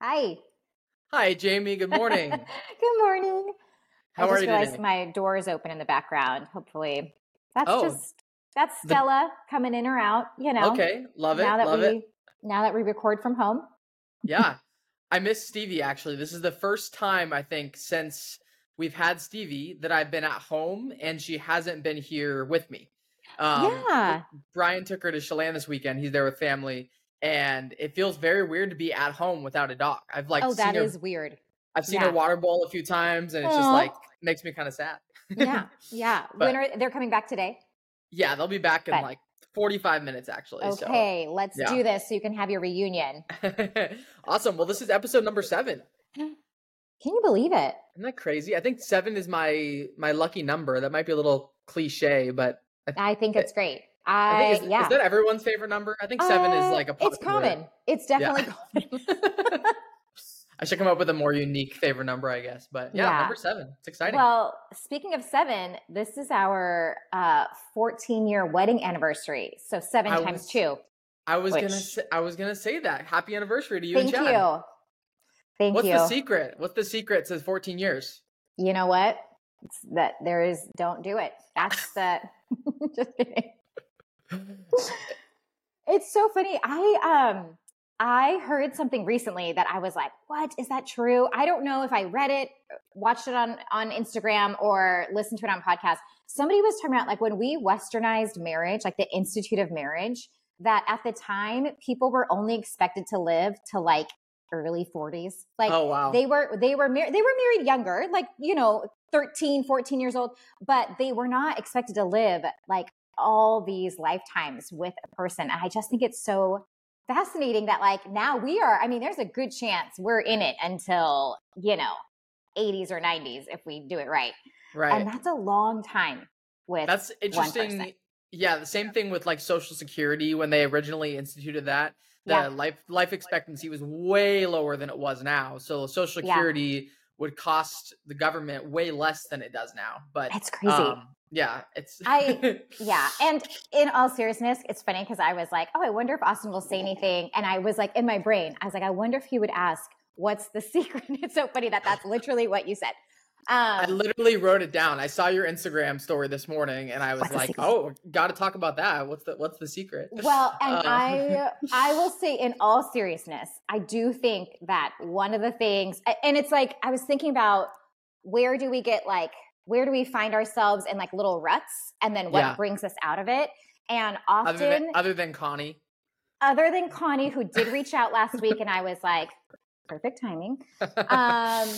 Hi. Hi, Jamie. Good morning. Good morning. How I are just you realized today? my door is open in the background. Hopefully, that's Oh, just that's the Stella coming in or out. You know, okay, love it, now that love it. we now that we record from home. Yeah, I miss Stevie. Actually, this is the first time I think since we've had Stevie that I've been at home and she hasn't been here with me. Um, Yeah. Brian took her to Chelan this weekend. He's there with family, and it feels very weird to be at home without a dog. I've like Oh, seen that her. is weird. I've seen her water bowl a few times, and it's just like makes me kind of sad. Yeah. Yeah. when are they're coming back today? yeah, they'll be back in But like 45 minutes actually. So okay, let's yeah. do this so you can have your reunion. awesome. Well, this is episode number seven. Can you believe it? Isn't that crazy? I think seven is my my lucky number. That might be a little cliche, but I, I think it's great. I I think is, yeah. is that everyone's favorite number? I think seven is Uh, like a Popular, it's common. It's Yeah. definitely common. I should come up with a more unique favorite number, I guess. But yeah, Yeah. number seven. It's exciting. Well, speaking of seven, this is our uh, 14 year wedding anniversary. So seven I times was- two. I was gonna say, I was gonna say that. Happy anniversary to you Thank and Chad. you. Thank What's you. What's the secret? What's the secret to 14 years? You know what? It's that there is, don't do it. That's the, just kidding. It's so funny. I, um, I heard something recently that I was like, what? Is that true? I don't know if I read it, watched it on, on Instagram or listened to it on podcast. Somebody was talking about like when we westernized marriage, like the institute of marriage, that at the time people were only expected to live to like early 40s. Like oh wow. they were they were married they were married younger like you know 13 14 years old but they were not expected to live like all these lifetimes with a person and i just think it's so fascinating that like now we are i mean there's a good chance we're in it until you know 80s or 90s if we do it right, right. and that's a long time with That's interesting. Yeah, the same thing with like Social Security when they originally instituted that. The Yeah. life life expectancy was way lower than it was now. So Social Yeah. Security would cost the government way less than it does now. But it's crazy um, yeah, it's I- Yeah. And in all seriousness, it's funny because I was like, oh, I wonder if Austin will say anything. And I was like, in my brain, I was like, I wonder if he would ask, what's the secret? It's so funny that that's literally what you said. I Um, literally wrote it down. I saw your Instagram story this morning, and I was like, "Oh, got to talk about that. What's the What's the secret?" well, and Uh, I, I will say in all seriousness, I do think that one of the things, and it's like, I was thinking about where do we get like, where do we find ourselves in like little ruts and then what Yeah. brings us out of it? And other often, than other than Connie, other than Connie, who did reach out last week, and I was like, perfect timing. Um,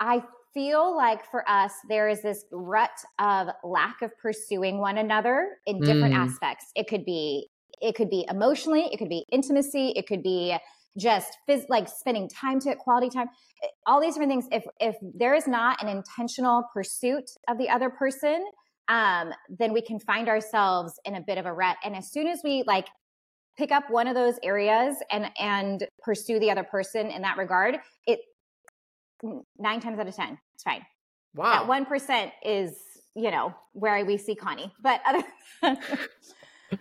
I feel like for us, there is this rut of lack of pursuing one another in different Mm. aspects. It could be, it could be emotionally, it could be intimacy, it could be just phys- like spending time to it, quality time, eh, all these different things. If if there is not an intentional pursuit of the other person, um, then we can find ourselves in a bit of a rut. And as soon as we like pick up one of those areas and and pursue the other person in that regard, it nine times out of ten, it's fine. wow, That one percent is you know where we see Connie, but other.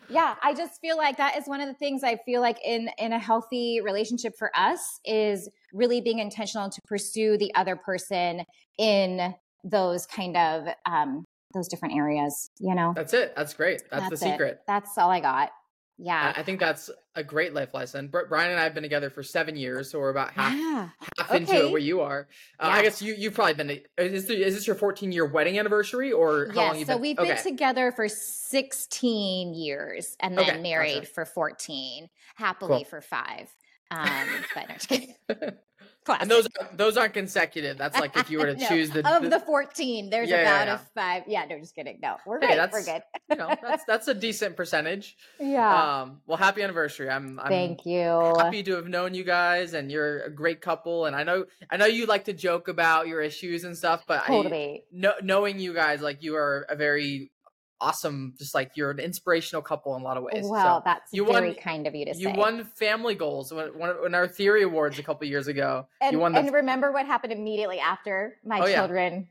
yeah, I just feel like that is one of the things I feel like in in a healthy relationship for us is really being intentional to pursue the other person in those kind of um those different areas. You know, that's it. That's great. That's, the That's it. secret. that's all I got. Yeah. I I think that's a great life lesson. Bri- Brian and I have been together for seven years, so we're about half yeah. half into it where you are. Uh, Yeah. I guess you you've probably been. Is this, is this your 14 year wedding anniversary or how long Yes. you So been? we've okay. been together for 16 years and then Okay, married for 14, happily Cool. for five. Um, but no, just kidding. Classic. and those those aren't consecutive. That's like if you were to No, choose the, of the- the 14, there's Yeah, yeah, about yeah. a five. Yeah, no, just kidding. No, we're Hey, good. We're good. you know that's that's a decent percentage. yeah. Um, well, happy anniversary. I'm, I'm Thank you. happy to have known you guys, and you're a great couple. And I know I know you like to joke about your issues and stuff, but I Totally. know, knowing you guys, like you are a very awesome, just like you're an inspirational couple in a lot of ways. Well, so that's you very won- kind of you to you say. You won family goals when, when, our theory awards a couple years ago. and, you won the and remember what happened immediately after my Oh, yeah. children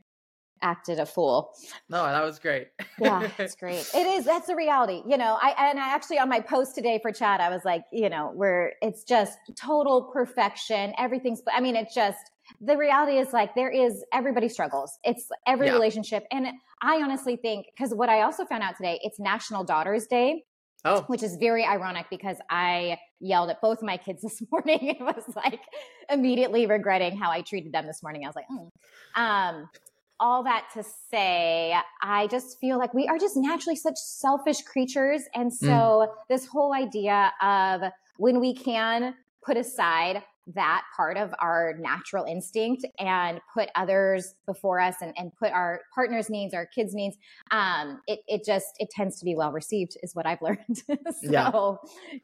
acted a fool. No, that was great. yeah, it's great. It is. That's the reality. You know, I and I actually on my post today for Chad, I was like, you know, where it's just total perfection. Everything's. I mean, it's just the reality is like there is everybody struggles. It's every yeah. relationship, and I honestly think because what I also found out today, it's National Daughters Day. Oh. Which is very ironic because I yelled at both my kids this morning. It was like immediately regretting how I treated them this morning. I was like, oh. Um, all that to say, I just feel like we are just naturally such selfish creatures. And so, mm. this whole idea of when we can put aside that part of our natural instinct and put others before us and, and put our partner's needs, our kids' needs, um, it, it just, it tends to be well received is what I've learned. so yeah,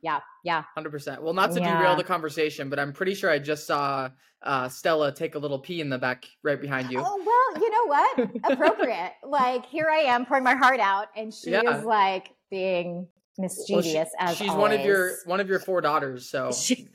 yeah, yeah. 100%. Well, not to yeah. derail the conversation, but I'm pretty sure I just saw uh, Stella take a little pee in the back right behind you. Oh, well, you know what? Appropriate. like here I am pouring my heart out and she yeah. is like being mischievous well, she, as she's always. one of your one of your four daughters so she,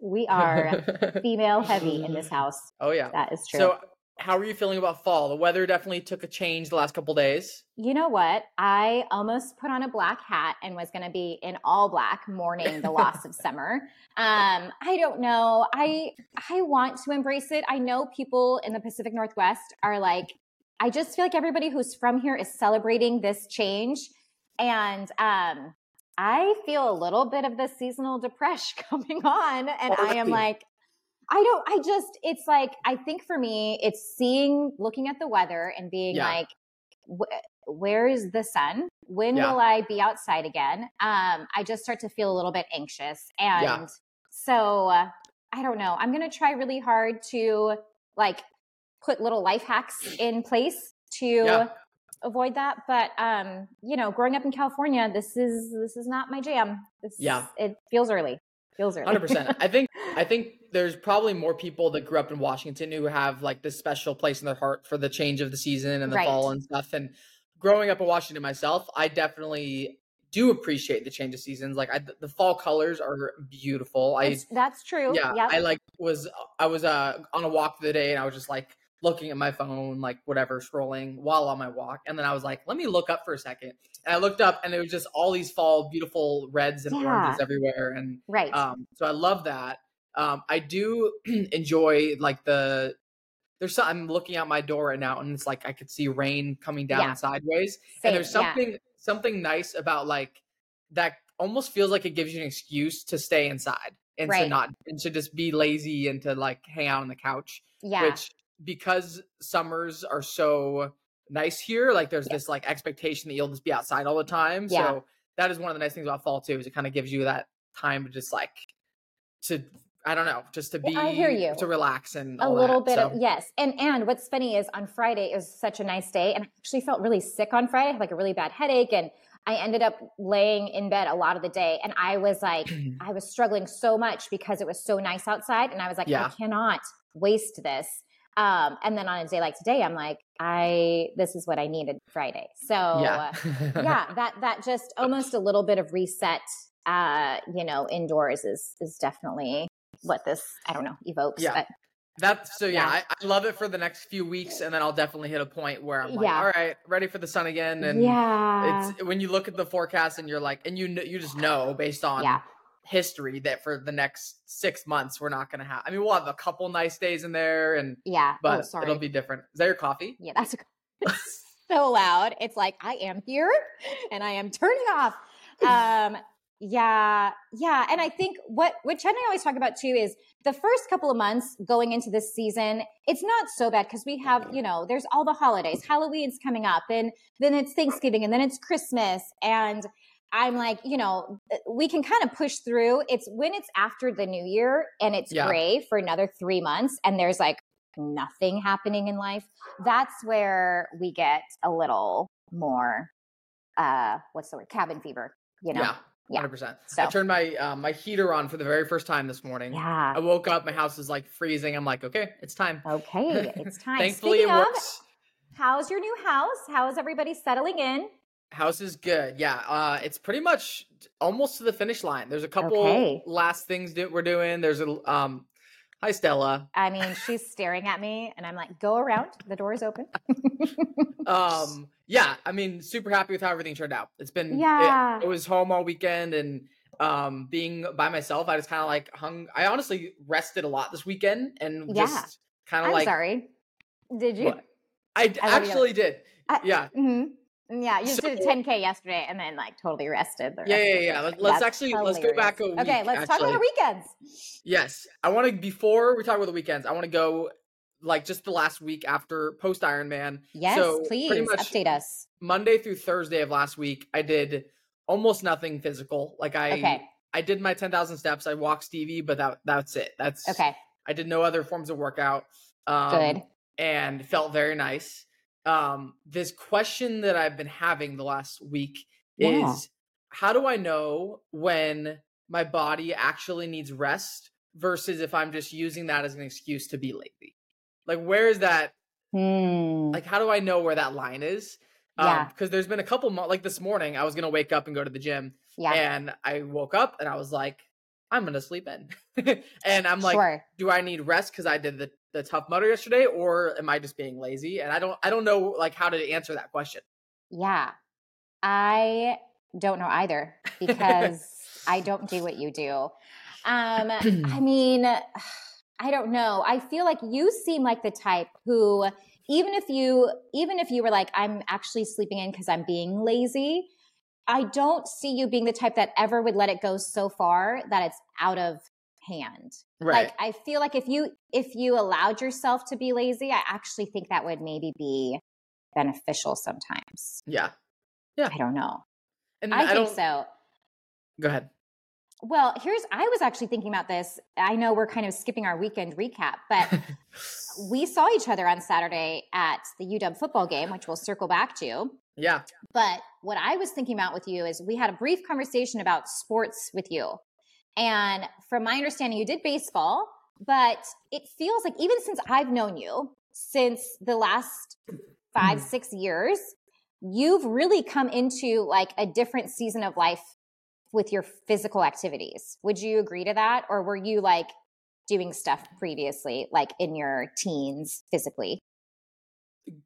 we are female heavy in this house. Oh yeah, that is true. So, how are you feeling about fall? The weather definitely took a change the last couple days. You know what? I almost put on a black hat and was going to be in all black mourning the loss of summer. Um, I don't know. I I want to embrace it. I know people in the Pacific Northwest are like. I just feel like everybody who's from here is celebrating this change, and um, I feel a little bit of the seasonal depression coming on. And I am like, I don't, I just, it's like, I think for me, it's seeing, looking at the weather and being yeah. like, where is the sun? When yeah. will I be outside again? Um, I just start to feel a little bit anxious. And yeah. so uh, I don't know. I'm going to try really hard to like put little life hacks in place to avoid that. But um, you know, growing up in California, this is this is not my jam. This yeah, it feels early. Feels early. Hundred percent. I think I think there's probably more people that grew up in Washington who have like this special place in their heart for the change of the season and the right. fall and stuff. And growing up in Washington myself, I definitely do appreciate the change of seasons. Like I, the fall colors are beautiful. I that's true. Yeah, yep. I like was I was uh on a walk the day and I was just like looking at my phone, like whatever, scrolling while on my walk. And then I was like, let me look up for a second. And I looked up and it was just all these fall beautiful reds and yeah. oranges everywhere. And right. Um, so I love that. Um, I do enjoy like the there's some, I'm looking out my door right now and it's like I could see rain coming down yeah. sideways. Same, and there's something yeah. something nice about like that almost feels like it gives you an excuse to stay inside and right. to not and to just be lazy and to like hang out on the couch. Yeah. Which because summers are so nice here, like there's yeah. this like expectation that you'll just be outside all the time. Yeah. So that is one of the nice things about fall too, is it kind of gives you that time to just like to I don't know, just to be I hear you. to relax and a little that, bit so. of yes. And and what's funny is on Friday it was such a nice day and I actually felt really sick on Friday. I had like a really bad headache and I ended up laying in bed a lot of the day and I was like I was struggling so much because it was so nice outside and I was like yeah. I cannot waste this. Um, and then on a day like today, I'm like, I this is what I needed Friday. So yeah, yeah that that just almost a little bit of reset uh, you know, indoors is is definitely what this I don't know evokes. Yeah. But, that's so yeah, yeah. I, I, love it for the next few weeks, and then I'll definitely hit a point where I'm like, yeah. all right, ready for the sun again. And yeah, it's when you look at the forecast and you're like, and you you just know based on yeah history that for the next six months we're not going to have. I mean, we'll have a couple nice days in there, and yeah, oh, but oh, it'll be different. Is that your coffee? Yeah, that's so loud. It's like I am here and I am turning off. Um, yeah, yeah, and I think what what Chad and I always talk about too is the first couple of months going into this season. It's not so bad because we have you know there's all the holidays. Halloween's coming up, and then it's Thanksgiving, and then it's Christmas, and I'm like, you know, uh, we can kind of push through. It's when it's after the new year and it's yeah. gray for another three months and there's like nothing happening in life. That's where we get a little more, uh, what's the word? Cabin fever, you know? Yeah. Yeah. 100%. So. I turned my uh, my heater on for the very first time this morning. Yeah. I woke up, my house is like freezing. I'm like, okay, it's time. Okay, it's time. Thankfully, Speaking it works. Of, how's your new house? How is everybody settling in? House is good. Yeah, uh, it's pretty much almost to the finish line. There's a couple okay. last things that we're doing. There's a um, Hi, Stella. I mean, she's staring at me, and I'm like, "Go around. The door is open." um, yeah. I mean, super happy with how everything turned out. It's been yeah. It, it was home all weekend, and um, being by myself, I just kind of like hung. I honestly rested a lot this weekend, and yeah. just kind of like. Sorry. Did you? I, I actually did. I, yeah. Mm-hmm. Yeah, you so, did a 10k yesterday and then like totally rested. yeah, yeah, yeah. Let, us actually let's go back a week. Okay, let's actually. talk about our weekends. Yes, I want to before we talk about the weekends. I want to go like just the last week after post Ironman. Yes, so please update us. Monday through Thursday of last week, I did almost nothing physical. Like I, okay. I did my ten thousand steps. I walked Stevie, but that that's it. That's okay. I did no other forms of workout. Um, Good. And felt very nice um, this question that I've been having the last week yeah. is how do I know when my body actually needs rest versus if I'm just using that as an excuse to be lazy? Like, where is that? Hmm. Like, how do I know where that line is? Yeah. Because um, there's been a couple, mo- like this morning, I was going to wake up and go to the gym. Yeah. And I woke up and I was like, I'm going to sleep in. and I'm like, sure. do I need rest because I did the the Tough Mudder yesterday, or am I just being lazy? And I don't I don't know like how to answer that question. Yeah, I don't know either because I don't do what you do. Um, I mean, I don't know. I feel like you seem like the type who even if you even if you were like I'm actually sleeping in because I'm being lazy, I don't see you being the type that ever would let it go so far that it's out of hand. Right. Like I feel like if you if you allowed yourself to be lazy, I actually think that would maybe be beneficial sometimes. Yeah. Yeah. I don't know. And I, I think so. Go ahead. Well, here's I was actually thinking about this. I know we're kind of skipping our weekend recap, but we saw each other on Saturday at the UW football game, which we'll circle back to. Yeah. But what I was thinking about with you is we had a brief conversation about sports with you. And from my understanding, you did baseball, but it feels like even since I've known you, since the last five, mm. six years, you've really come into like a different season of life with your physical activities. Would you agree to that? Or were you like doing stuff previously, like in your teens physically?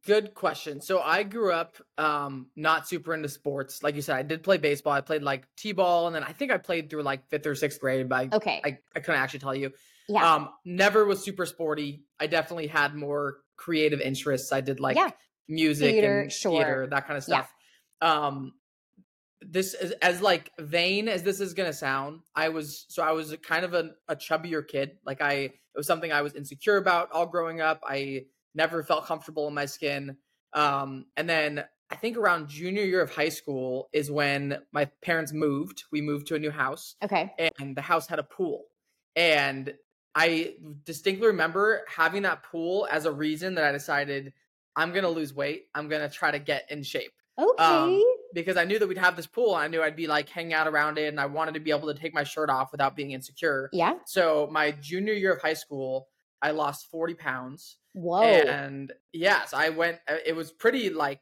Good question. So I grew up um not super into sports. Like you said, I did play baseball. I played like T-ball and then I think I played through like 5th or 6th grade, but I, okay. I, I couldn't actually tell you. Yeah. Um never was super sporty. I definitely had more creative interests. I did like yeah. music theater, and sure. theater, that kind of stuff. Yeah. Um this is as like vain as this is gonna sound i was so i was kind of a, a chubbier kid like i it was something i was insecure about all growing up i never felt comfortable in my skin. Um, and then I think around junior year of high school is when my parents moved. We moved to a new house. Okay. And the house had a pool. And I distinctly remember having that pool as a reason that I decided I'm going to lose weight. I'm going to try to get in shape. Okay. Um, because I knew that we'd have this pool and I knew I'd be like hanging out around it and I wanted to be able to take my shirt off without being insecure. Yeah. So my junior year of high school, I lost 40 pounds. Whoa. And yes, I went, uh, it was pretty like,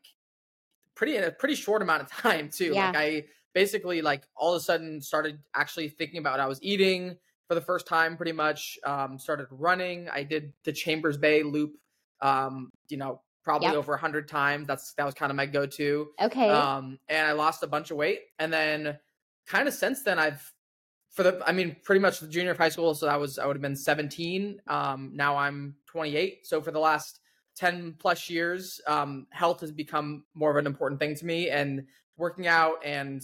pretty, in a pretty short amount of time too. Yeah. Like I basically like all of a sudden started actually thinking about what I was eating for the first time pretty much. Um, started running. I did the Chambers Bay loop, um, you know, probably yep. over a hundred times. That's, that was kind of my go-to. Okay. Um, and I lost a bunch of weight. And then kind of since then I've for the I mean pretty much the junior of high school so that was I would have been 17 um now I'm 28 so for the last 10 plus years um health has become more of an important thing to me and working out and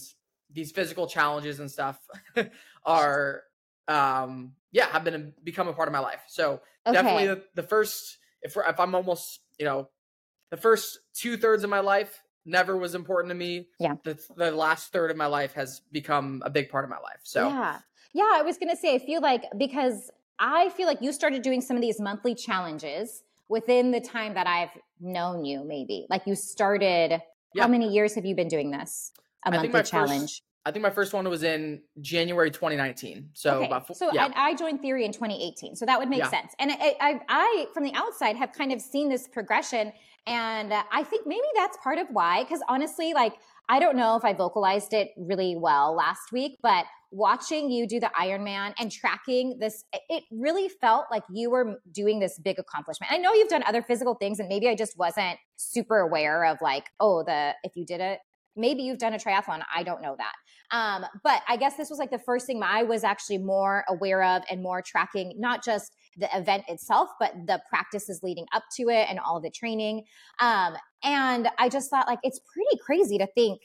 these physical challenges and stuff are um yeah have been become a part of my life so okay. definitely the, the first if if I'm almost you know the first two thirds of my life never was important to me. Yeah. The, the last third of my life has become a big part of my life. So, yeah. Yeah. I was going to say, I feel like because I feel like you started doing some of these monthly challenges within the time that I've known you, maybe. Like you started, yeah. how many years have you been doing this? A monthly challenge? First, I think my first one was in January 2019. So, okay. about, so yeah. I, I, joined Theory in 2018. So that would make yeah. sense. And I, I, I, from the outside, have kind of seen this progression and I think maybe that's part of why, because honestly, like I don't know if I vocalized it really well last week, but watching you do the Ironman and tracking this, it really felt like you were doing this big accomplishment. I know you've done other physical things, and maybe I just wasn't super aware of like, oh, the if you did it, maybe you've done a triathlon. I don't know that. Um, but I guess this was like the first thing I was actually more aware of and more tracking, not just the event itself, but the practices leading up to it and all the training. Um, and I just thought like it's pretty crazy to think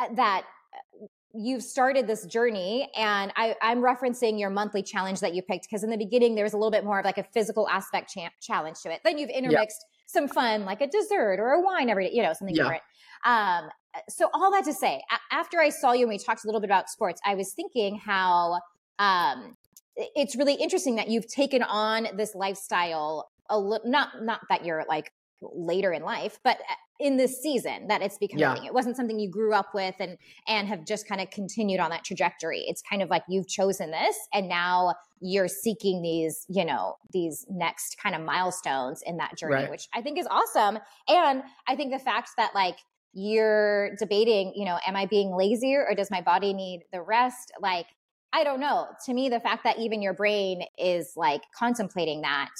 uh, that uh, you've started this journey and I, am referencing your monthly challenge that you picked because in the beginning there was a little bit more of like a physical aspect cha- challenge to it then you've intermixed yeah. some fun like a dessert or a wine every day you know something yeah. different um, so all that to say a- after i saw you and we talked a little bit about sports i was thinking how um, it's really interesting that you've taken on this lifestyle a little not not that you're like later in life but uh, in this season that it's becoming yeah. it wasn't something you grew up with and and have just kind of continued on that trajectory it's kind of like you've chosen this and now you're seeking these you know these next kind of milestones in that journey right. which i think is awesome and i think the fact that like you're debating you know am i being lazier or does my body need the rest like I don't know. To me, the fact that even your brain is like contemplating that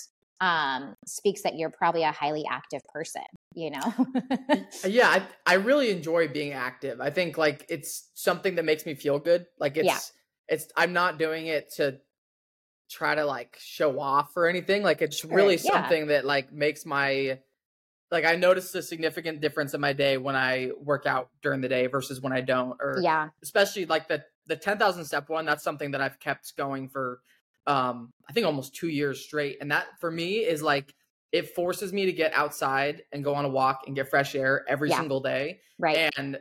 um, speaks that you're probably a highly active person, you know? yeah, I, I really enjoy being active. I think like it's something that makes me feel good. Like it's, yeah. it's, I'm not doing it to try to like show off or anything. Like it's really yeah. something that like makes my, like I noticed a significant difference in my day when I work out during the day versus when I don't, or yeah, especially like the the 10,000 step one, that's something that I've kept going for, um, I think almost two years straight. And that for me is like, it forces me to get outside and go on a walk and get fresh air every yeah. single day. Right. And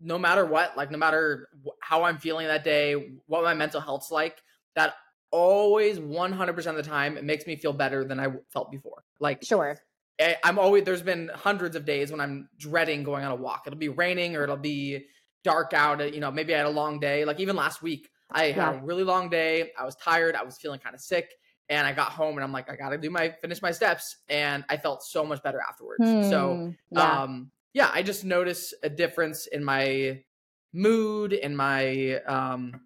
no matter what, like no matter how I'm feeling that day, what my mental health's like, that always 100% of the time, it makes me feel better than I felt before. Like, sure. I'm always, there's been hundreds of days when I'm dreading going on a walk. It'll be raining or it'll be, dark out. Uh, you know, maybe I had a long day. Like even last week, I had a really long day. I was tired. I was feeling kind of sick. And I got home and I'm like, I gotta do my finish my steps. And I felt so much better afterwards. Hmm. So yeah. um yeah, I just notice a difference in my mood and my um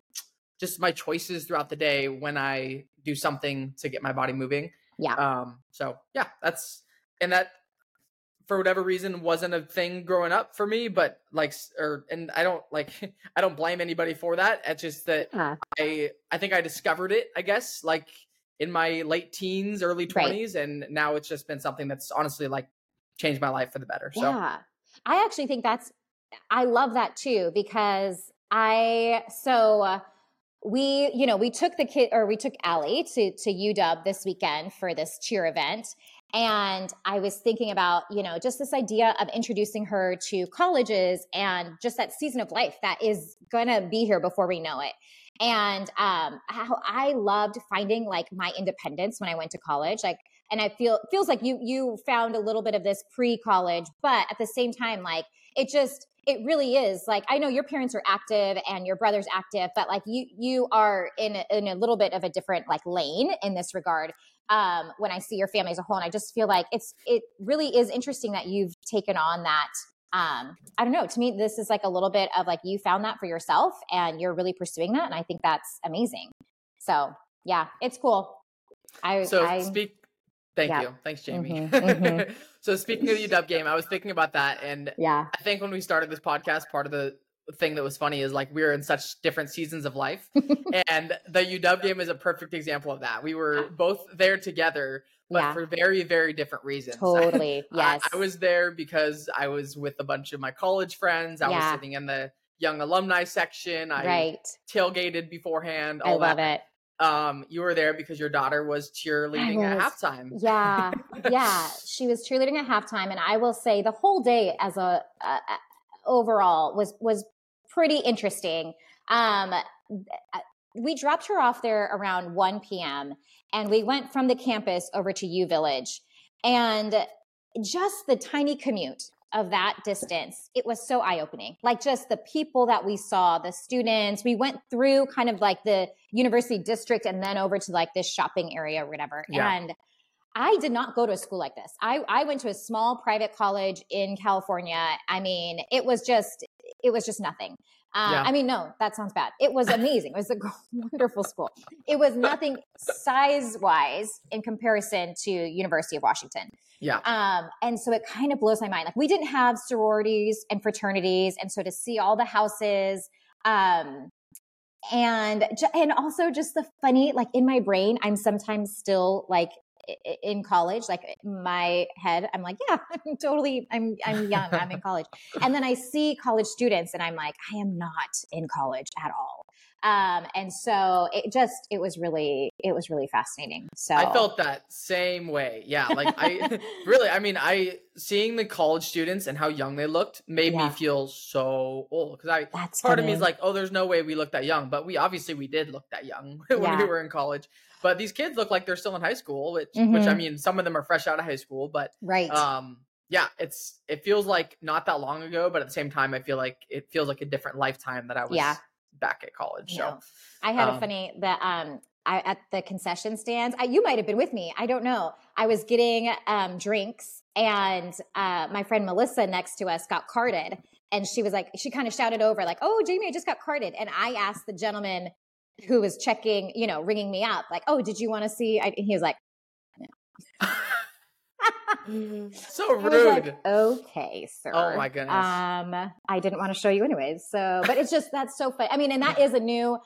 just my choices throughout the day when I do something to get my body moving. Yeah. Um so yeah, that's and that for whatever reason wasn't a thing growing up for me but like or and i don't like i don't blame anybody for that it's just that uh. i i think i discovered it i guess like in my late teens early 20s right. and now it's just been something that's honestly like changed my life for the better so yeah i actually think that's i love that too because i so uh, we you know we took the kid or we took Allie to to UW this weekend for this cheer event and I was thinking about, you know, just this idea of introducing her to colleges and just that season of life that is going to be here before we know it. And um, how I loved finding like my independence when I went to college. Like, and I feel feels like you you found a little bit of this pre college, but at the same time, like it just it really is like I know your parents are active and your brother's active, but like you you are in a, in a little bit of a different like lane in this regard um, when I see your family as a whole. And I just feel like it's it really is interesting that you've taken on that. Um, I don't know. To me, this is like a little bit of like you found that for yourself and you're really pursuing that, and I think that's amazing. So yeah, it's cool. I so I, speak. Thank yeah. you. Thanks, Jamie. Mm-hmm, mm-hmm. so speaking of the UW game, I was thinking about that, and yeah, I think when we started this podcast, part of the thing that was funny is like we were in such different seasons of life. and the UW game is a perfect example of that. We were both there together, but yeah. for very, very different reasons. Totally. Yes. I, I, was there because I was with a bunch of my college friends. I yeah. was sitting in the young alumni section. I right. tailgated beforehand. I love that. it. Um, you were there because your daughter was cheerleading was, at halftime. Yeah, yeah, she was cheerleading at halftime, and I will say the whole day as a, a overall was was pretty interesting. Um, we dropped her off there around 1 p.m. and we went from the campus over to U Village. And just the tiny commute of that distance, it was so eye opening. Like just the people that we saw, the students, we went through kind of like the university district and then over to like this shopping area or whatever. Yeah. And I did not go to a school like this. I, I went to a small private college in California. I mean, it was just it was just nothing. Uh, yeah. I mean, no, that sounds bad. It was amazing. It was a wonderful school. It was nothing size wise in comparison to University of Washington. Yeah. Um, and so it kind of blows my mind. Like we didn't have sororities and fraternities, and so to see all the houses, um, and and also just the funny, like in my brain, I'm sometimes still like in college like my head i'm like yeah i'm totally i'm i'm young i'm in college. And then i see college students and i'm like i am not in college at all um, and so it just it was really it was really fascinating so i felt that same way yeah like i really i mean i seeing the college students and how young they looked made yeah. me feel so old because i That's part funny. of me is like oh there's no way we look that young but we obviously we did look that young when yeah. we were in college but these kids look like they're still in high school, which mm-hmm. which I mm-hmm. mean, some of them are fresh out of high school, but right. Um, yeah, it's it feels like not that long ago, but at the same time, I feel like it feels like a different lifetime that I was yeah. Back at college. So. I had um, a funny that um I, at the concession stands. I, you might have been with me. I don't know. I was getting um, drinks, and uh, my friend Melissa next to us got carded, and she was like, she kind of shouted over, like, "Oh, Jamie, I just got carded." And I asked the gentleman who was checking, you know, ringing me up, like, "Oh, did you want to see?" I, he was like, "No." so rude. Like, okay, sir. Oh my goodness. Um, I didn't want to show you anyways. So, but it's just that's so funny. I mean, and that is a new.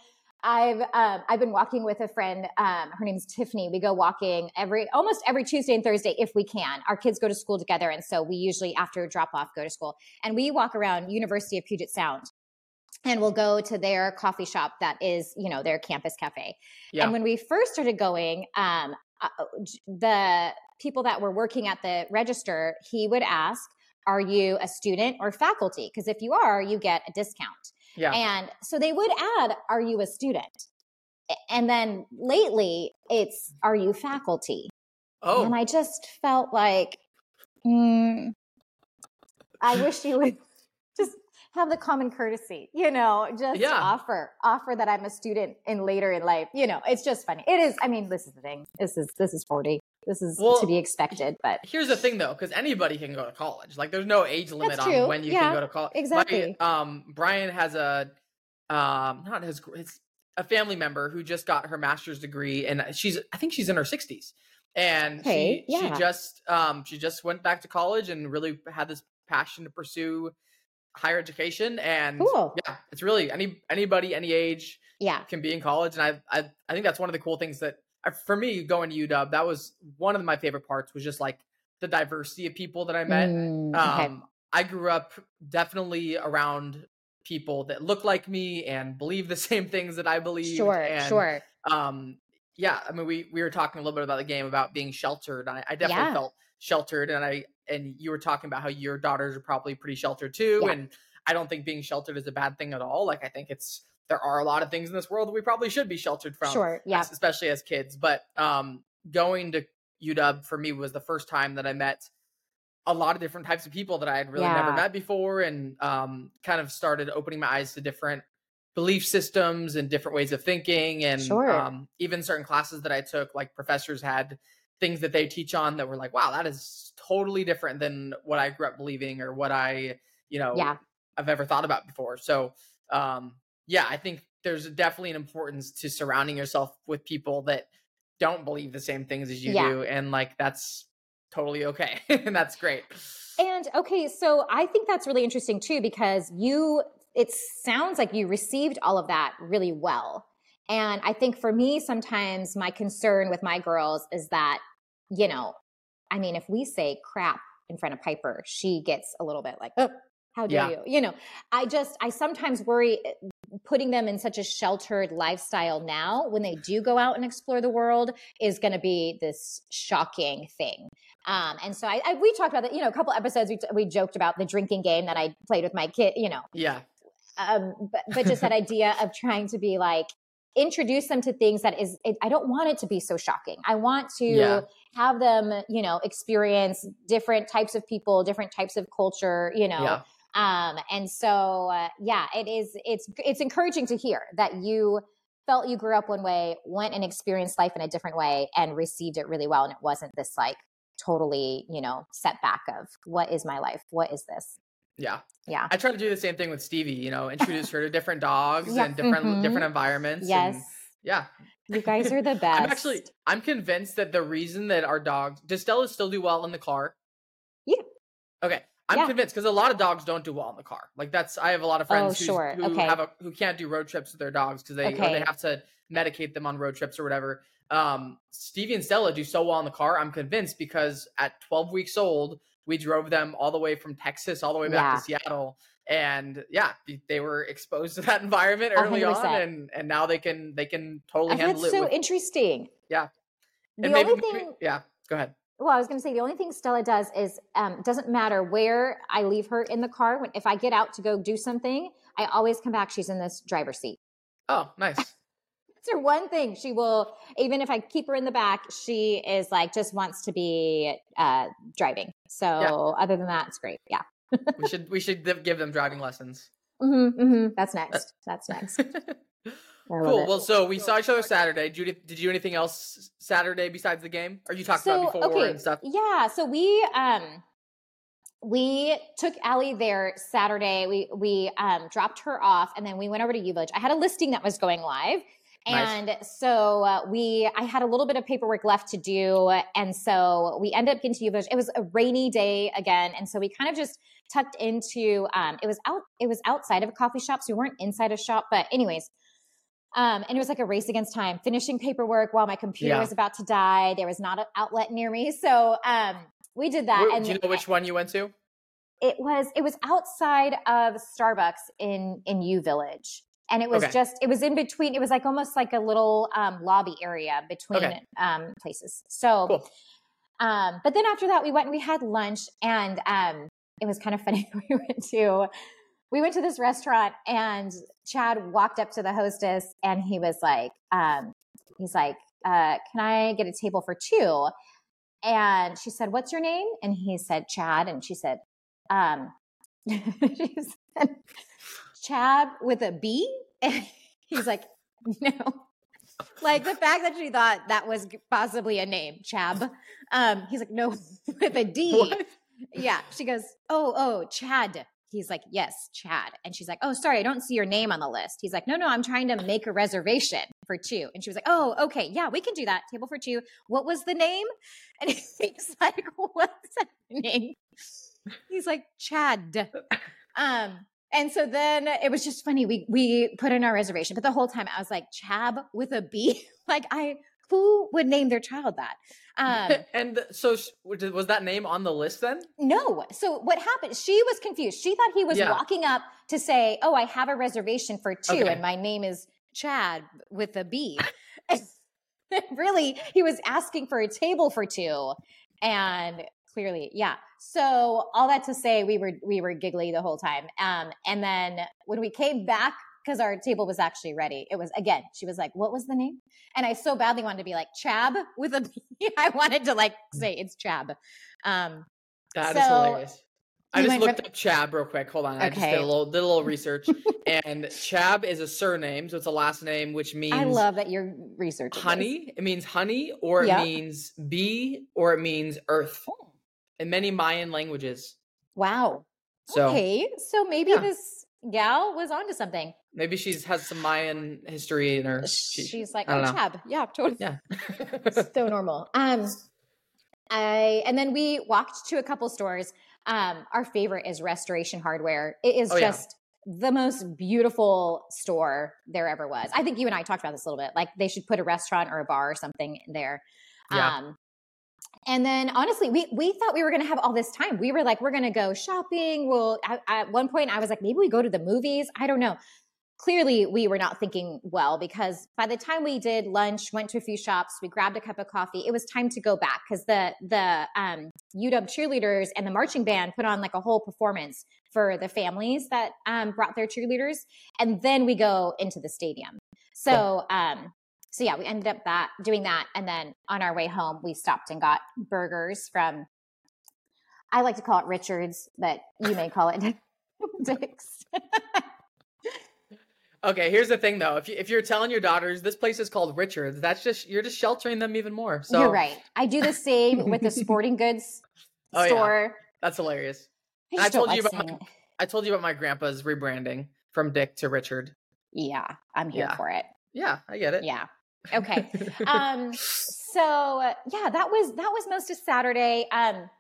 I've um, I've been walking with a friend. Um, her name's Tiffany. We go walking every almost every Tuesday and Thursday if we can. Our kids go to school together, and so we usually after drop off go to school, and we walk around University of Puget Sound and we'll go to their coffee shop that is you know their campus cafe yeah. and when we first started going um, uh, uh the people that were working at the register he would ask are you a student or faculty because if you are you get a discount yeah. and so they would add are you a student and then lately it's are you faculty oh and i just felt like mm, i wish you would just have the common courtesy, you know, just yeah. offer, offer that I'm a student in later in life. You know, it's just funny. It is, I mean, this is the thing. This is, this is 40. This is well, to be expected, but here's the thing though, because anybody can go to college. Like there's no age limit on when you yeah, can go to college. Exactly. My, um, Brian has a, um, not his, his, a family member who just got her master's degree and she's, I think she's in her sixties and okay, she, yeah. she just, um, she just went back to college and really had this passion to pursue higher education and cool. yeah it's really any anybody any age yeah can be in college and I, I i think that's one of the cool things that for me going to uw that was one of my favorite parts was just like the diversity of people that i met mm, okay. um i grew up definitely around people that look like me and believe the same things that i believe sure and, sure um yeah i mean we we were talking a little bit about the game about being sheltered i, I definitely yeah. felt sheltered and i and you were talking about how your daughters are probably pretty sheltered too yeah. and i don't think being sheltered is a bad thing at all like i think it's there are a lot of things in this world that we probably should be sheltered from sure yeah especially as kids but um going to uw for me was the first time that i met a lot of different types of people that i had really yeah. never met before and um kind of started opening my eyes to different belief systems and different ways of thinking and sure. um, even certain classes that i took like professors had things that they teach on that were like wow that is totally different than what I grew up believing or what I, you know, yeah. I've ever thought about before. So, um, yeah, I think there's definitely an importance to surrounding yourself with people that don't believe the same things as you yeah. do. And like, that's totally okay. and that's great. And okay, so I think that's really interesting too, because you, it sounds like you received all of that really well. And I think for me, sometimes my concern with my girls is that, you know, I mean, if we say crap in front of Piper, she gets a little bit like, oh, how do yeah. you? You know, I just, I sometimes worry eh, putting them in such a sheltered lifestyle now when they do go out and explore the world is going to be this shocking thing. Um, and so I, I, we talked about that, you know, a couple episodes we, we joked about the drinking game that I played with my kid, you know. Yeah. Um, but, but just that idea of trying to be like, introduce them to things that is it, i don't want it to be so shocking i want to yeah. have them you know experience different types of people different types of culture you know yeah. Um and so uh, yeah it is it's it's encouraging to hear that you felt you grew up one way went and experienced life in a different way and received it really well and it wasn't this like totally you know setback of what is my life what is this Yeah. Yeah. I try to do the same thing with Stevie, you know, introduce her to different dogs yeah. and different mm-hmm. different environments. Yes. Yeah. You guys are the best. I'm actually I'm convinced that the reason that our dogs does Stella still do well in the car? Yeah. Okay. I'm yeah. convinced because a lot of dogs don't do well in the car. Like that's I have a lot of friends oh, sure. who okay. have a who can't do road trips with their dogs because they okay. they have to medicate them on road trips or whatever. Um, Stevie and Stella do so well in the car. I'm convinced because at 12 weeks old, we drove them all the way from Texas all the way back yeah. to Seattle, and yeah, they were exposed to that environment early 100%. on, and and now they can they can totally handle that's it. So with, interesting. Yeah. The and only maybe, thing, yeah, go ahead. Well, I was going to say the only thing Stella does is um, doesn't matter where I leave her in the car. When if I get out to go do something, I always come back. She's in this driver's seat. Oh, nice. It's her one thing. She will, even if I keep her in the back, she is like just wants to be uh, driving. So yeah. other than that, it's great. Yeah. we should we should give them driving lessons. Mm-hmm, mm-hmm. That's next. That's next. cool. Well, so we saw each other Saturday. Did you, did you do anything else Saturday besides the game? Or you talked so, about before okay. and stuff? Yeah. So we um we took Allie there Saturday. We we um dropped her off and then we went over to U Village. I had a listing that was going live. And nice. so uh, we, I had a little bit of paperwork left to do, and so we ended up getting to U Village. It was a rainy day again, and so we kind of just tucked into. Um, it was out. It was outside of a coffee shop, so we weren't inside a shop. But anyways, um, and it was like a race against time, finishing paperwork while my computer yeah. was about to die. There was not an outlet near me. So um, we did that. And do you know which one you went to? It was it was outside of Starbucks in in U Village. And it was okay. just it was in between, it was like almost like a little um, lobby area between okay. um, places. So cool. um, but then after that we went and we had lunch and um, it was kind of funny. we went to we went to this restaurant and Chad walked up to the hostess and he was like, um, he's like, uh, can I get a table for two? And she said, what's your name? And he said, Chad. And she said, um, she said, Chad with a B? And he's like, no. Like the fact that she thought that was possibly a name, Chab. Um, he's like, no, with a D. What? Yeah. She goes, oh, oh, Chad. He's like, yes, Chad. And she's like, oh, sorry, I don't see your name on the list. He's like, no, no, I'm trying to make a reservation for two. And she was like, oh, okay, yeah, we can do that. Table for two. What was the name? And he's like, what's name? He's like, Chad. Um, and so then it was just funny. We we put in our reservation, but the whole time I was like, Chab with a B. like I who would name their child that? Um, and so was that name on the list then? No. So what happened? She was confused. She thought he was yeah. walking up to say, "Oh, I have a reservation for two, okay. and my name is Chad with a B." really, he was asking for a table for two, and clearly, yeah. So all that to say, we were we were giggly the whole time. Um, and then when we came back because our table was actually ready. It was again, she was like, What was the name? And I so badly wanted to be like Chab with a B. I wanted to like say it's Chab. Um that so, is hilarious. I just looked from- up Chab real quick. Hold on. Okay. I just did a little did a little research. and Chab is a surname, so it's a last name, which means I love that you're researching. Honey. This. It means honey, or it yep. means bee, or it means earth. Oh. In many Mayan languages. Wow. So, okay. So maybe yeah. this gal was onto something. Maybe she's has some Mayan history in her. She, she's like, oh, Chab. Yeah, totally. Yeah. so normal. Um, I and then we walked to a couple stores. Um, our favorite is Restoration Hardware. It is oh, just yeah. the most beautiful store there ever was. I think you and I talked about this a little bit. Like they should put a restaurant or a bar or something there. Yeah. Um, and then honestly, we we thought we were going to have all this time. We were like, we're going to go shopping. Well, at one point, I was like, maybe we go to the movies. I don't know clearly we were not thinking well because by the time we did lunch went to a few shops we grabbed a cup of coffee it was time to go back because the the um, uw cheerleaders and the marching band put on like a whole performance for the families that um, brought their cheerleaders and then we go into the stadium so um so yeah we ended up that doing that and then on our way home we stopped and got burgers from i like to call it richards but you may call it dick's Okay, here's the thing though. If you, if you're telling your daughters this place is called Richards, that's just you're just sheltering them even more. So You're right. I do the same with the sporting goods oh, store. Yeah. That's hilarious. I, I told you about my, I told you about my grandpa's rebranding from Dick to Richard. Yeah, I'm here Yeah. for it. Yeah, I get it. Yeah. Okay. um so yeah that was that was most of saturday. Um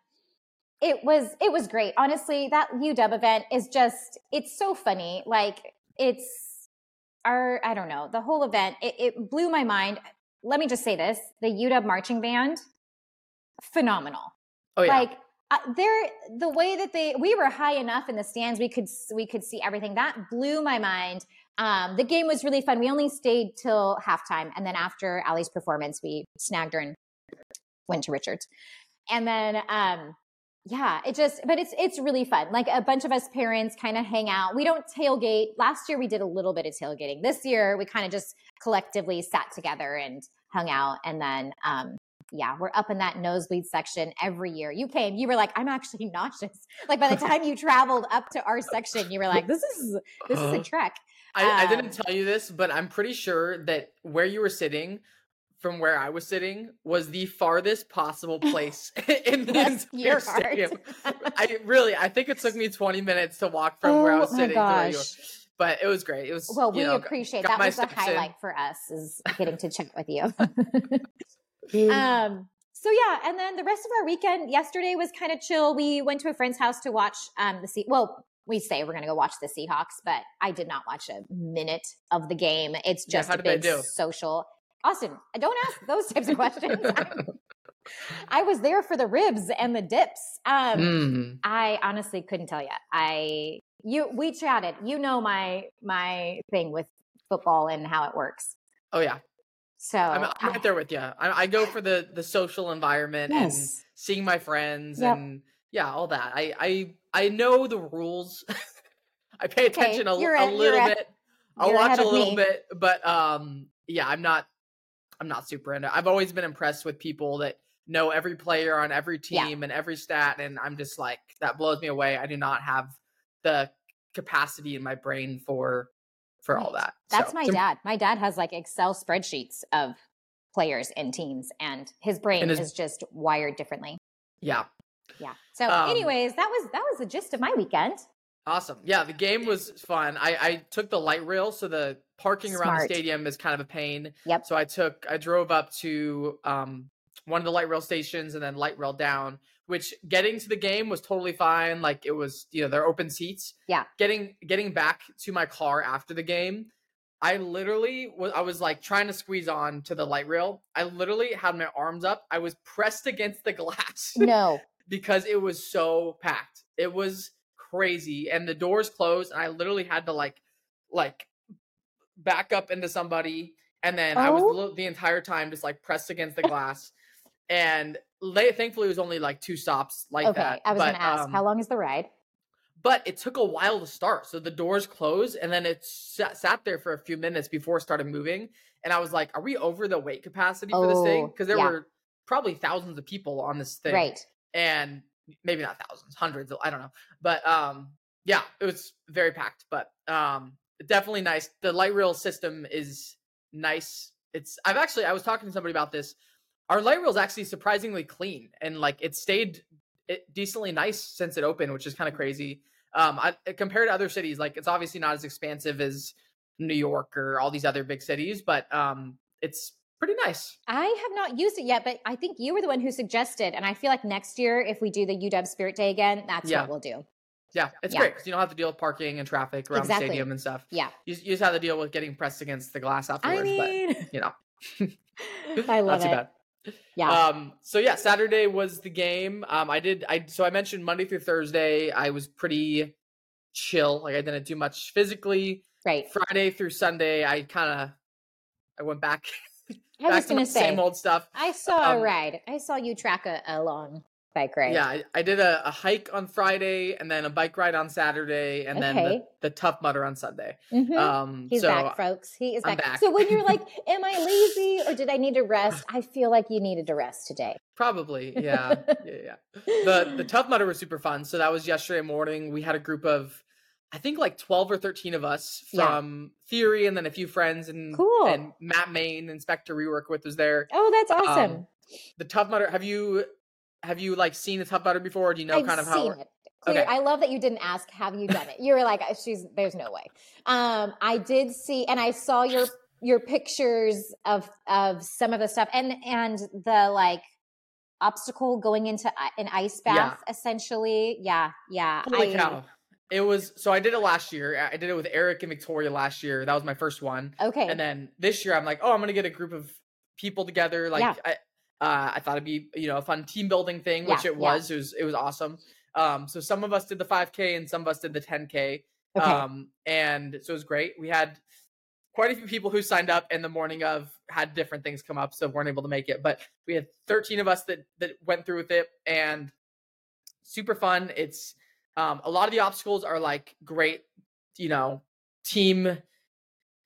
it was it was great. Honestly that uw event is just it's so funny. Like it's our i don't know the whole event it, it blew my mind. Let me just say this the uw marching band phenomenal. Oh yeah. like uh, they're the way that they we were high enough in the stands we could we could see everything. That blew my mind um, the game was really fun. We only stayed till halftime and then after ali's performance we snagged her and went to richards. And then um yeah it just but it's it's really fun. Like a bunch of us parents kind of hang out. We don't tailgate. Last year we did a little bit of tailgating. This year we kind of just collectively sat together and hung out. And then um yeah, we're up in that nosebleed section every year. You came, you were like, I'm actually nauseous. Like by the time you traveled up to our section, you were like, this is this is a trek. I, I didn't um, tell you this, but I'm pretty sure that where you were sitting from where I was sitting was the farthest possible place in the entire stadium. I really, I think it took me 20 minutes to walk from where I Oh was sitting to where you were. But it was great. It was Well, we know, appreciate that was the steps in. highlight for us is getting to chat with you. um so yeah and then the rest of our weekend yesterday was kind of chill we went to a friend's house to watch um the sea well we say we're going to go watch the seahawks but i did not watch a minute of the game. It's just how a big social austin don't ask those types of questions. I, was there for the ribs and the dips. Um Mm. i honestly couldn't tell you i you we chatted. You know my my thing with football and how it works. Oh yeah, so I'm, I'm I- right there with you. I, I go for the the social environment and seeing my friends Yep. and yeah, all that. I I I know the rules. I pay Okay, attention a, a a- little bit. I'll watch a little me. bit, but um, yeah, I'm not. I'm not super into. I've always been impressed with people that know every player on every Yeah. team and every stat, and I'm just like that blows me away. I do not have the capacity in my brain for for all that. That's So, my dad. My dad has like Excel spreadsheets of players and teams, and his brain And his- is just wired differently. Yeah, Yeah. So, Um, anyways, that was that was the gist of my weekend. Awesome. Yeah, the game was fun. I, I took the light rail, so the parking around the stadium is kind of a pain. Yep. So I took I drove up to um one of the light rail stations and then light rail down, which getting to the game was totally fine. Like it was, you know, they're open seats. Yeah. Getting getting back to my car after the game, I literally was I was like trying to squeeze on to the light rail. I literally had my arms up. I was pressed against the glass No. Because it was so packed. It was crazy, and the doors closed, and I literally had to like, like, back up into somebody, and then I was Oh. the entire time just like pressed against the glass, and thankfully it was only like two stops like okay. that. I was but, to ask, um, how long is the ride? but it took a while to start. So the doors closed, and then it sat, sat there for a few minutes before it started moving. And I was like, "Are we over the weight capacity for this thing?" Oh, Because there yeah. were probably thousands of people on this thing Right. And maybe not thousands, hundreds, I don't know. But um yeah, it was very packed, but um definitely nice. The light rail system is nice. It's I've actually I was talking to somebody about this. Our light rail is actually surprisingly clean and like it stayed decently nice since it opened, which is kind of crazy. Um I compared to other cities, like it's obviously not as expansive as New York or all these other big cities, but um it's pretty nice. I have not used it yet, but I think you were the one who suggested. And I feel like next year, if we do the UW Spirit Day again, that's Yeah. what we'll do. Yeah, it's Yeah. great because you don't have to deal with parking and traffic around Exactly. the stadium and stuff. Yeah. You, you just have to deal with getting pressed against the glass afterwards. I mean, but you know, I not love too it. bad. Yeah. Um. So yeah, Saturday was the game. Um. I did. I so I mentioned Monday through Thursday. I was pretty chill. Like I didn't do much physically. right. Friday through Sunday, I kind of I went back I was back to my going to say, same old stuff. I saw Um, a ride. I saw you track a, a long bike ride. Yeah, I, I did a, a hike on Friday and then a bike ride on Saturday and then the, the tough mudder on Sunday. Mhm. Um, He's so back, folks. He is back. back. So when you're like, "Am I lazy or did I need to rest?" I feel like you needed to rest today. Probably, yeah, yeah, yeah. The the tough mudder was super fun. So that was yesterday morning. We had a group of, I think like twelve or thirteen of us Yeah. from Theory, and then a few friends, and Cool. and Matt Main, Inspector we work with, was there. Oh, that's awesome. Um, The tough mudder. Have you have you like seen the tough mudder before? Or do you know I've kind of how? seen it. Clear, okay. I love that you didn't ask, have you done it? You were like, she's there's no way. Um, I did see and I saw your your pictures of of some of the stuff and and the like obstacle going into an ice bath yeah. essentially. Yeah, yeah. Holy I, cow. It was so I did it last year. I did it with Eric and Victoria last year. That was my first one. Okay. And then this year I'm like, oh, I'm gonna get a group of people together. Like yeah. I, uh, I thought it'd be you know a fun team building thing, which yeah, it was. It was it was awesome. Um, so some of us did the 5K and some of us did the 10K. Okay. Um, and so it was great. We had quite a few people who signed up in the morning of had different things come up, so weren't able to make it. But we had 13 of us that that went through with it, and super fun. It's um, a lot of the obstacles are like great, you know, team.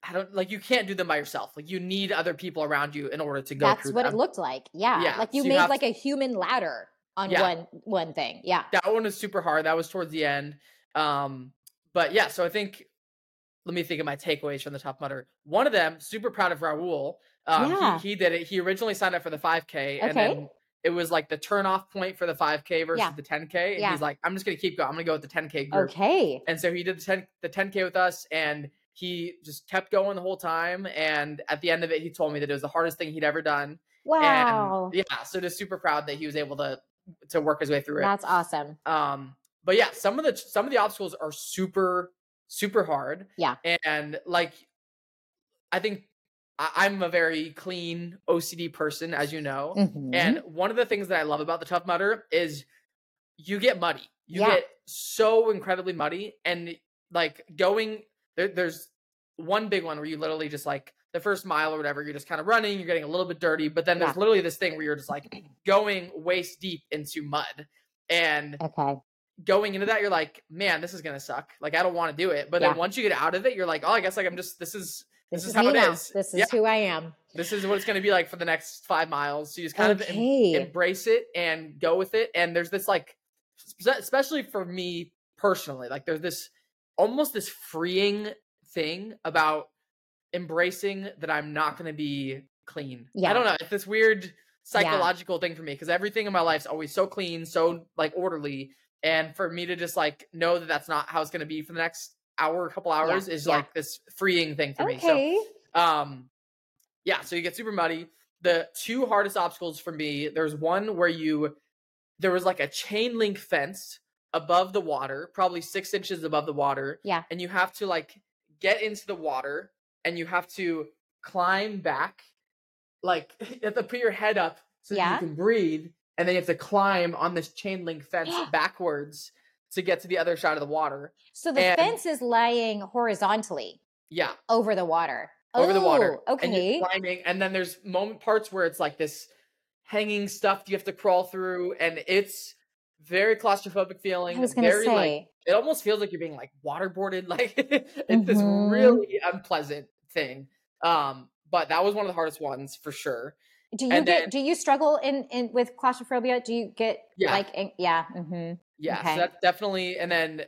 I don't like you can't do them by yourself. Like you need other people around you in order to go. That's what them. it looked like. Yeah, yeah. like you so made you like to... a human ladder on yeah. one one thing. Yeah, that one was super hard. That was towards the end. Um, but yeah, so I think let me think of my takeaways from the Tough Mudder. One of them, super proud of Raul. Um, yeah. he, he did it. He originally signed up for the 5K, okay. and then it was like the turn off point for the 5K versus yeah. the 10K. And yeah. he's like, I'm just gonna keep going. I'm gonna go with the 10K group. Okay. And so he did the 10 the 10K with us, and he just kept going the whole time. And at the end of it, he told me that it was the hardest thing he'd ever done. Wow. And yeah, so just super proud that he was able to to work his way through it. That's awesome. Um, but yeah, some of the some of the obstacles are super super hard. Yeah. And like, I think I, am a very clean OCD person, as you know. Mm-hmm. And one of the things that I love about the Tough Mudder is you get muddy. You yeah. get so incredibly muddy. And like going, there, there's one big one where you literally just like the first mile or whatever, you're just kind of running, you're getting a little bit dirty. But then there's literally this thing where you're just like going waist deep into mud. And okay going into that, you're like, man, this is gonna suck. Like I don't want to do it. But yeah. then once you get out of it, you're like, oh, I guess like I'm just this is this, this is, is, how it now. is. This is yeah. who I am. This is what it's gonna be like for the next five miles. So you just kind okay. of em- embrace it and go with it. And there's this like, especially for me personally, like there's this almost this freeing thing about embracing that I'm not gonna be clean. Yeah. I don't know. It's this weird psychological yeah. thing for me because everything in my life's always so clean, so like orderly and for me to just like know that that's not how it's going to be for the next hour, couple hours yeah, is yeah. like this freeing thing for okay. me. So, um, yeah, so you get super muddy. The two hardest obstacles for me, there's one where you, there was like a chain link fence above the water, probably six inches above the water. Yeah. And you have to like get into the water and you have to climb back, like you have to put your head up so yeah. you can breathe and then you have to climb on this chain link fence backwards to get to the other side of the water. So the and, fence is lying horizontally. Yeah. Over the water. Over the water. Okay. And climbing, and then there's moment parts where it's like this hanging stuff you have to crawl through, and it's very claustrophobic feeling. I was gonna very, say like, it almost feels like you're being like waterboarded. Like it's mm-hmm. this really unpleasant thing. Um, but that was one of the hardest ones for sure. Do you and get? Then, do you struggle in in with claustrophobia? Do you get yeah. like yeah? Mm-hmm. Yeah, okay. so that's definitely. And then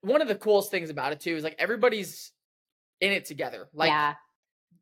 one of the coolest things about it too is like everybody's in it together. Like yeah.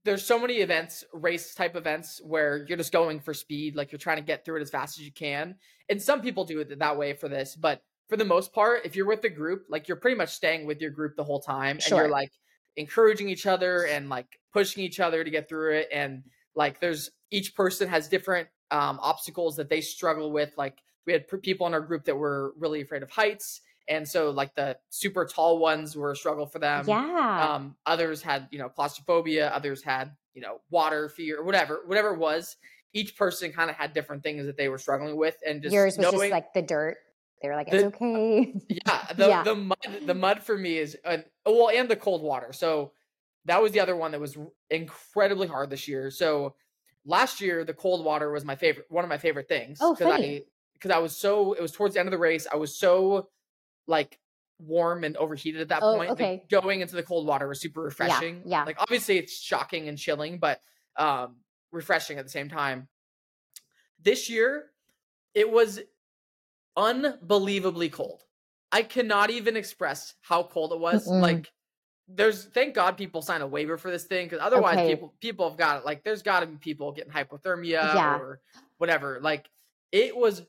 there's so many events, race type events where you're just going for speed, like you're trying to get through it as fast as you can. And some people do it that way for this, but for the most part, if you're with the group, like you're pretty much staying with your group the whole time, sure. and you're like encouraging each other and like pushing each other to get through it and like there's each person has different um, obstacles that they struggle with. Like we had people in our group that were really afraid of heights. And so like the super tall ones were a struggle for them. Yeah. Um, others had, you know, claustrophobia, others had, you know, water fear, whatever, whatever it was. Each person kind of had different things that they were struggling with. And just yours was just like the dirt. They were like, it's the, okay. Yeah. The, yeah. the mud, the mud for me is, uh, well, and the cold water. So that was the other one that was incredibly hard this year. So last year, the cold water was my favorite, one of my favorite things. Oh, because I because I was so it was towards the end of the race. I was so like warm and overheated at that oh, point. Okay. Like, going into the cold water was super refreshing. Yeah, yeah. Like obviously it's shocking and chilling, but um refreshing at the same time. This year, it was unbelievably cold. I cannot even express how cold it was. Mm-mm. Like there's thank God people sign a waiver for this thing because otherwise okay. people people have got it. Like there's got to be people getting hypothermia yeah. or whatever. Like it was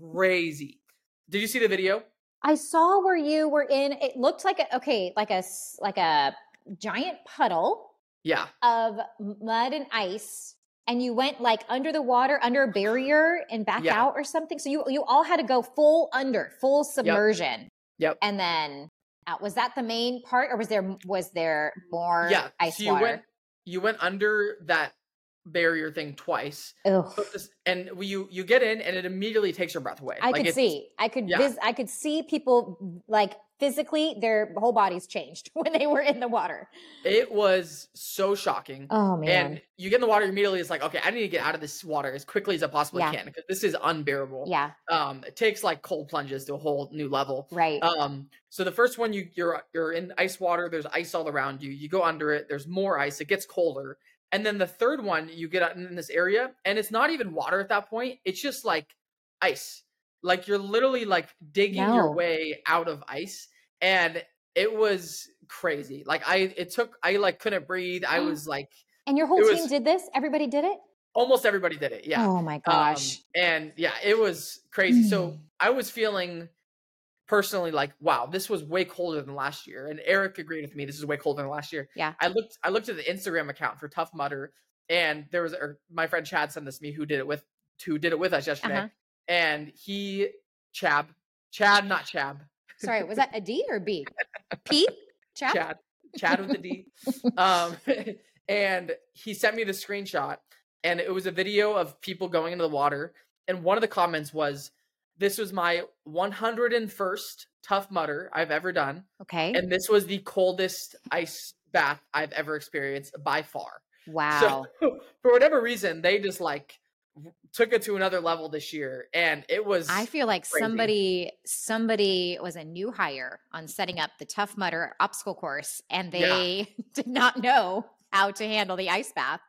crazy. Did you see the video? I saw where you were in. It looked like a okay, like a like a giant puddle. Yeah. Of mud and ice, and you went like under the water, under a barrier, and back yeah. out or something. So you you all had to go full under, full submersion. Yep. yep. And then out. Was that the main part, or was there was there more yeah, ice so you water? Went, you went under that barrier thing twice. This, and you you get in and it immediately takes your breath away. I like could see. I could yeah. vis- I could see people like physically their whole bodies changed when they were in the water. It was so shocking. Oh man. And you get in the water immediately it's like, okay, I need to get out of this water as quickly as I possibly yeah. can because this is unbearable. Yeah. Um it takes like cold plunges to a whole new level. Right. Um so the first one you you're you're in ice water, there's ice all around you. You go under it, there's more ice, it gets colder. And then the third one, you get in this area, and it's not even water at that point. It's just like ice. Like you're literally like digging no. your way out of ice. And it was crazy. Like I it took I like couldn't breathe. I was like And your whole team was, did this? Everybody did it? Almost everybody did it. Yeah. Oh my um, gosh. Um, and yeah, it was crazy. Mm. So I was feeling personally like wow this was way colder than last year. And eric agreed with me this is way colder than last year. Yeah. I looked i looked at the instagram account for tough mudder and there was or my friend chad sent this to me who did it with who did it with us yesterday uh-huh. and he chab chad not chab. Sorry was that a d or b? P? Chad chad chad with a d. Um and he sent me the screenshot and it was a video of people going into the water and one of the comments was this was my 101st Tough Mudder I've ever done. Okay. And this was the coldest ice bath I've ever experienced by far. Wow. So for whatever reason, they just like took it to another level this year and it was I feel like crazy. somebody somebody was a new hire on setting up the Tough Mudder obstacle course and they yeah. did not know how to handle the ice bath.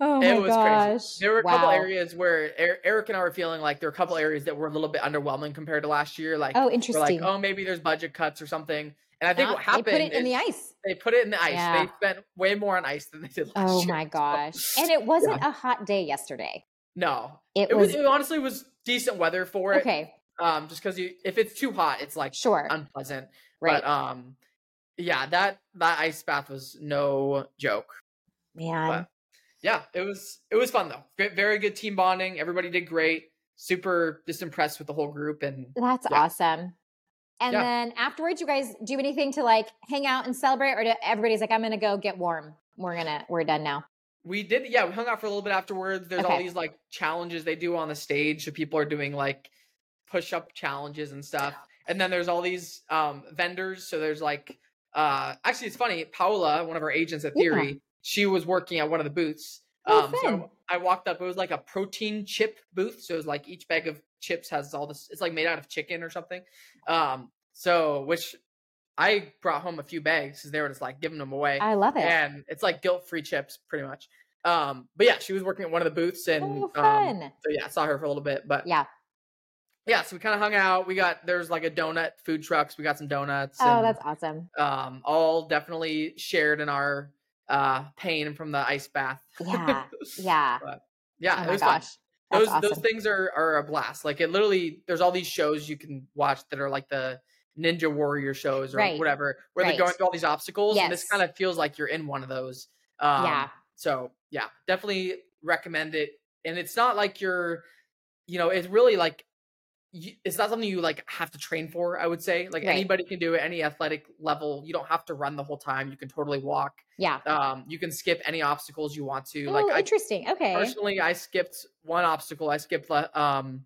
Oh it was gosh. crazy. There were a wow. couple areas where Eric and I were feeling like there were a couple areas that were a little bit underwhelming compared to last year. Like, oh, interesting. like, oh, maybe there's budget cuts or something. And I think what happened, they put it in the ice. They put it in the ice. Yeah. They spent way more on ice than they did last oh, year. Oh my gosh! So, and it wasn't yeah. a hot day yesterday. No, it, it was, was. It honestly was decent weather for it. Okay. Um, just because you, if it's too hot, it's like sure unpleasant. Right. But um, yeah, that that ice bath was no joke. Man. But, yeah, it was it was fun though. Very good team bonding. Everybody did great. Super just impressed with the whole group and That's yeah. awesome. And yeah. then afterwards, you guys do anything to like hang out and celebrate, or do, everybody's like, "I'm gonna go get warm. We're gonna, we're done now." We did, yeah. We hung out for a little bit afterwards. There's okay. all these like challenges they do on the stage, so people are doing like push up challenges and stuff. And then there's all these um vendors. So there's like, uh, actually, it's funny. Paola, one of our agents at Theory, yeah she was working at one of the booths. Oh, um, so I walked up. It was like a protein chip booth. So it was like each bag of chips has all this. It's like made out of chicken or something. Um, so which I brought home a few bags because they were just like giving them away. I love it, and it's like guilt free chips pretty much. Um, but yeah, she was working at one of the booths, and oh, um, so yeah, I saw her for a little bit. But yeah, yeah, so we kind of hung out. We got there's like a donut food trucks. We got some donuts. Oh, and, that's awesome. Um, all definitely shared in our uh pain from the ice bath. Yeah. Yeah. but, yeah, oh it was gosh. fun. Those awesome. those things are are a blast. Like it literally there's all these shows you can watch that are like the Ninja Warrior shows or right. whatever, where right. they're going through all these obstacles. Yes. And this kind of feels like you're in one of those. Um, yeah. So yeah, definitely recommend it. And it's not like you're, you know, it's really like you, it's not something you like have to train for i would say like right. anybody can do it any athletic level you don't have to run the whole time you can totally walk yeah. um you can skip any obstacles you want to oh, like interesting I, okay. personally i skipped one obstacle i skipped um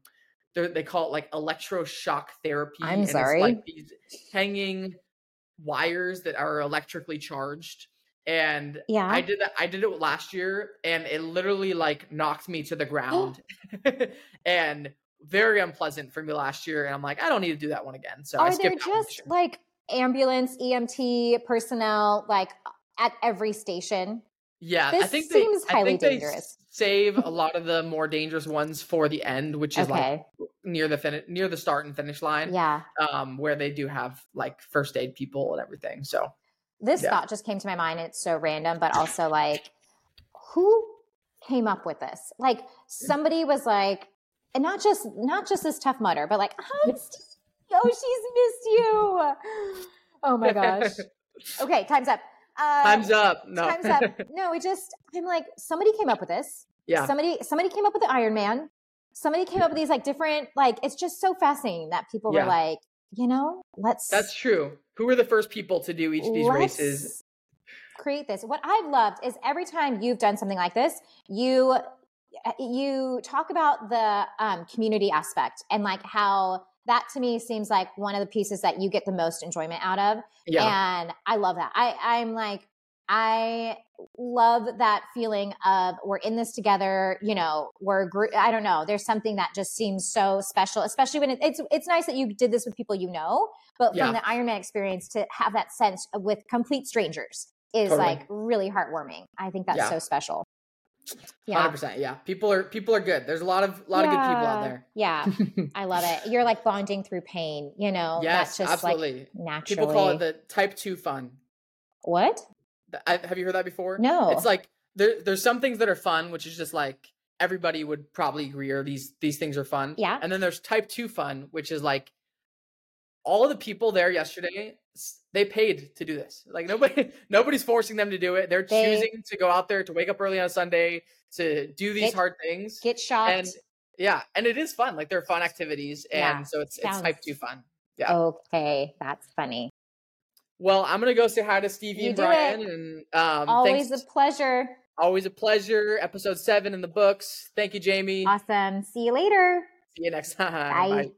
they call it like electroshock therapy i'm and sorry like these hanging wires that are electrically charged and yeah. i did that i did it last year and it literally like knocked me to the ground and very unpleasant for me last year, and I'm like, I don't need to do that one again. So are I there just like ambulance EMT personnel like at every station? Yeah, this I think seems they, highly think dangerous. save a lot of the more dangerous ones for the end, which is okay. like near the fin- near the start and finish line. Yeah, um, where they do have like first aid people and everything. So this yeah. thought just came to my mind. It's so random, but also like, who came up with this? Like somebody was like, and not just not just this Tough Mudder, but like, oh, oh, she's missed you. Oh my gosh. Okay, time's up. Uh, time's up. No. Time's up. No, it just I'm like somebody came up with this. Yeah. Somebody somebody came up with the Ironman. Somebody came up with these like different like it's just so fascinating that people yeah. were like, you know, let's That's true. Who were the first people to do each of these races? Create this. What I've loved is every time you've done something like this, you you talk about the um, community aspect and like how that to me seems like one of the pieces that you get the most enjoyment out of. Yeah. And I love that. I, I'm like, I love that feeling of we're in this together. You know, we're group. I don't know. There's something that just seems so special, especially when it, it's it's nice that you did this with people you know, but yeah. from the Ironman experience to have that sense with complete strangers is totally. like really heartwarming. I think that's yeah. so special. Yeah. 100%. Yeah. People are people are good. There's a lot of a lot yeah. of good people out there. Yeah. I love it. You're like bonding through pain, you know. Yes, just absolutely. Like naturally. People call it the type 2 fun. What? I, have you heard that before? No. It's like there there's some things that are fun, which is just like everybody would probably agree or these these things are fun. Yeah. And then there's type 2 fun, which is like all of the people there yesterday they paid to do this. Like nobody, nobody's forcing them to do it. They're they, choosing to go out there to wake up early on Sunday to do these get, hard things. Get shot. And yeah, and it is fun. Like they're fun activities, and yeah, so it's sounds, it's type two fun. Yeah. Okay, that's funny. Well, I'm gonna go say hi to Stevie you and Brian, it. and um, always a pleasure. Always a pleasure. Episode seven in the books. Thank you, Jamie. Awesome. See you later. See you next time. Bye. Bye.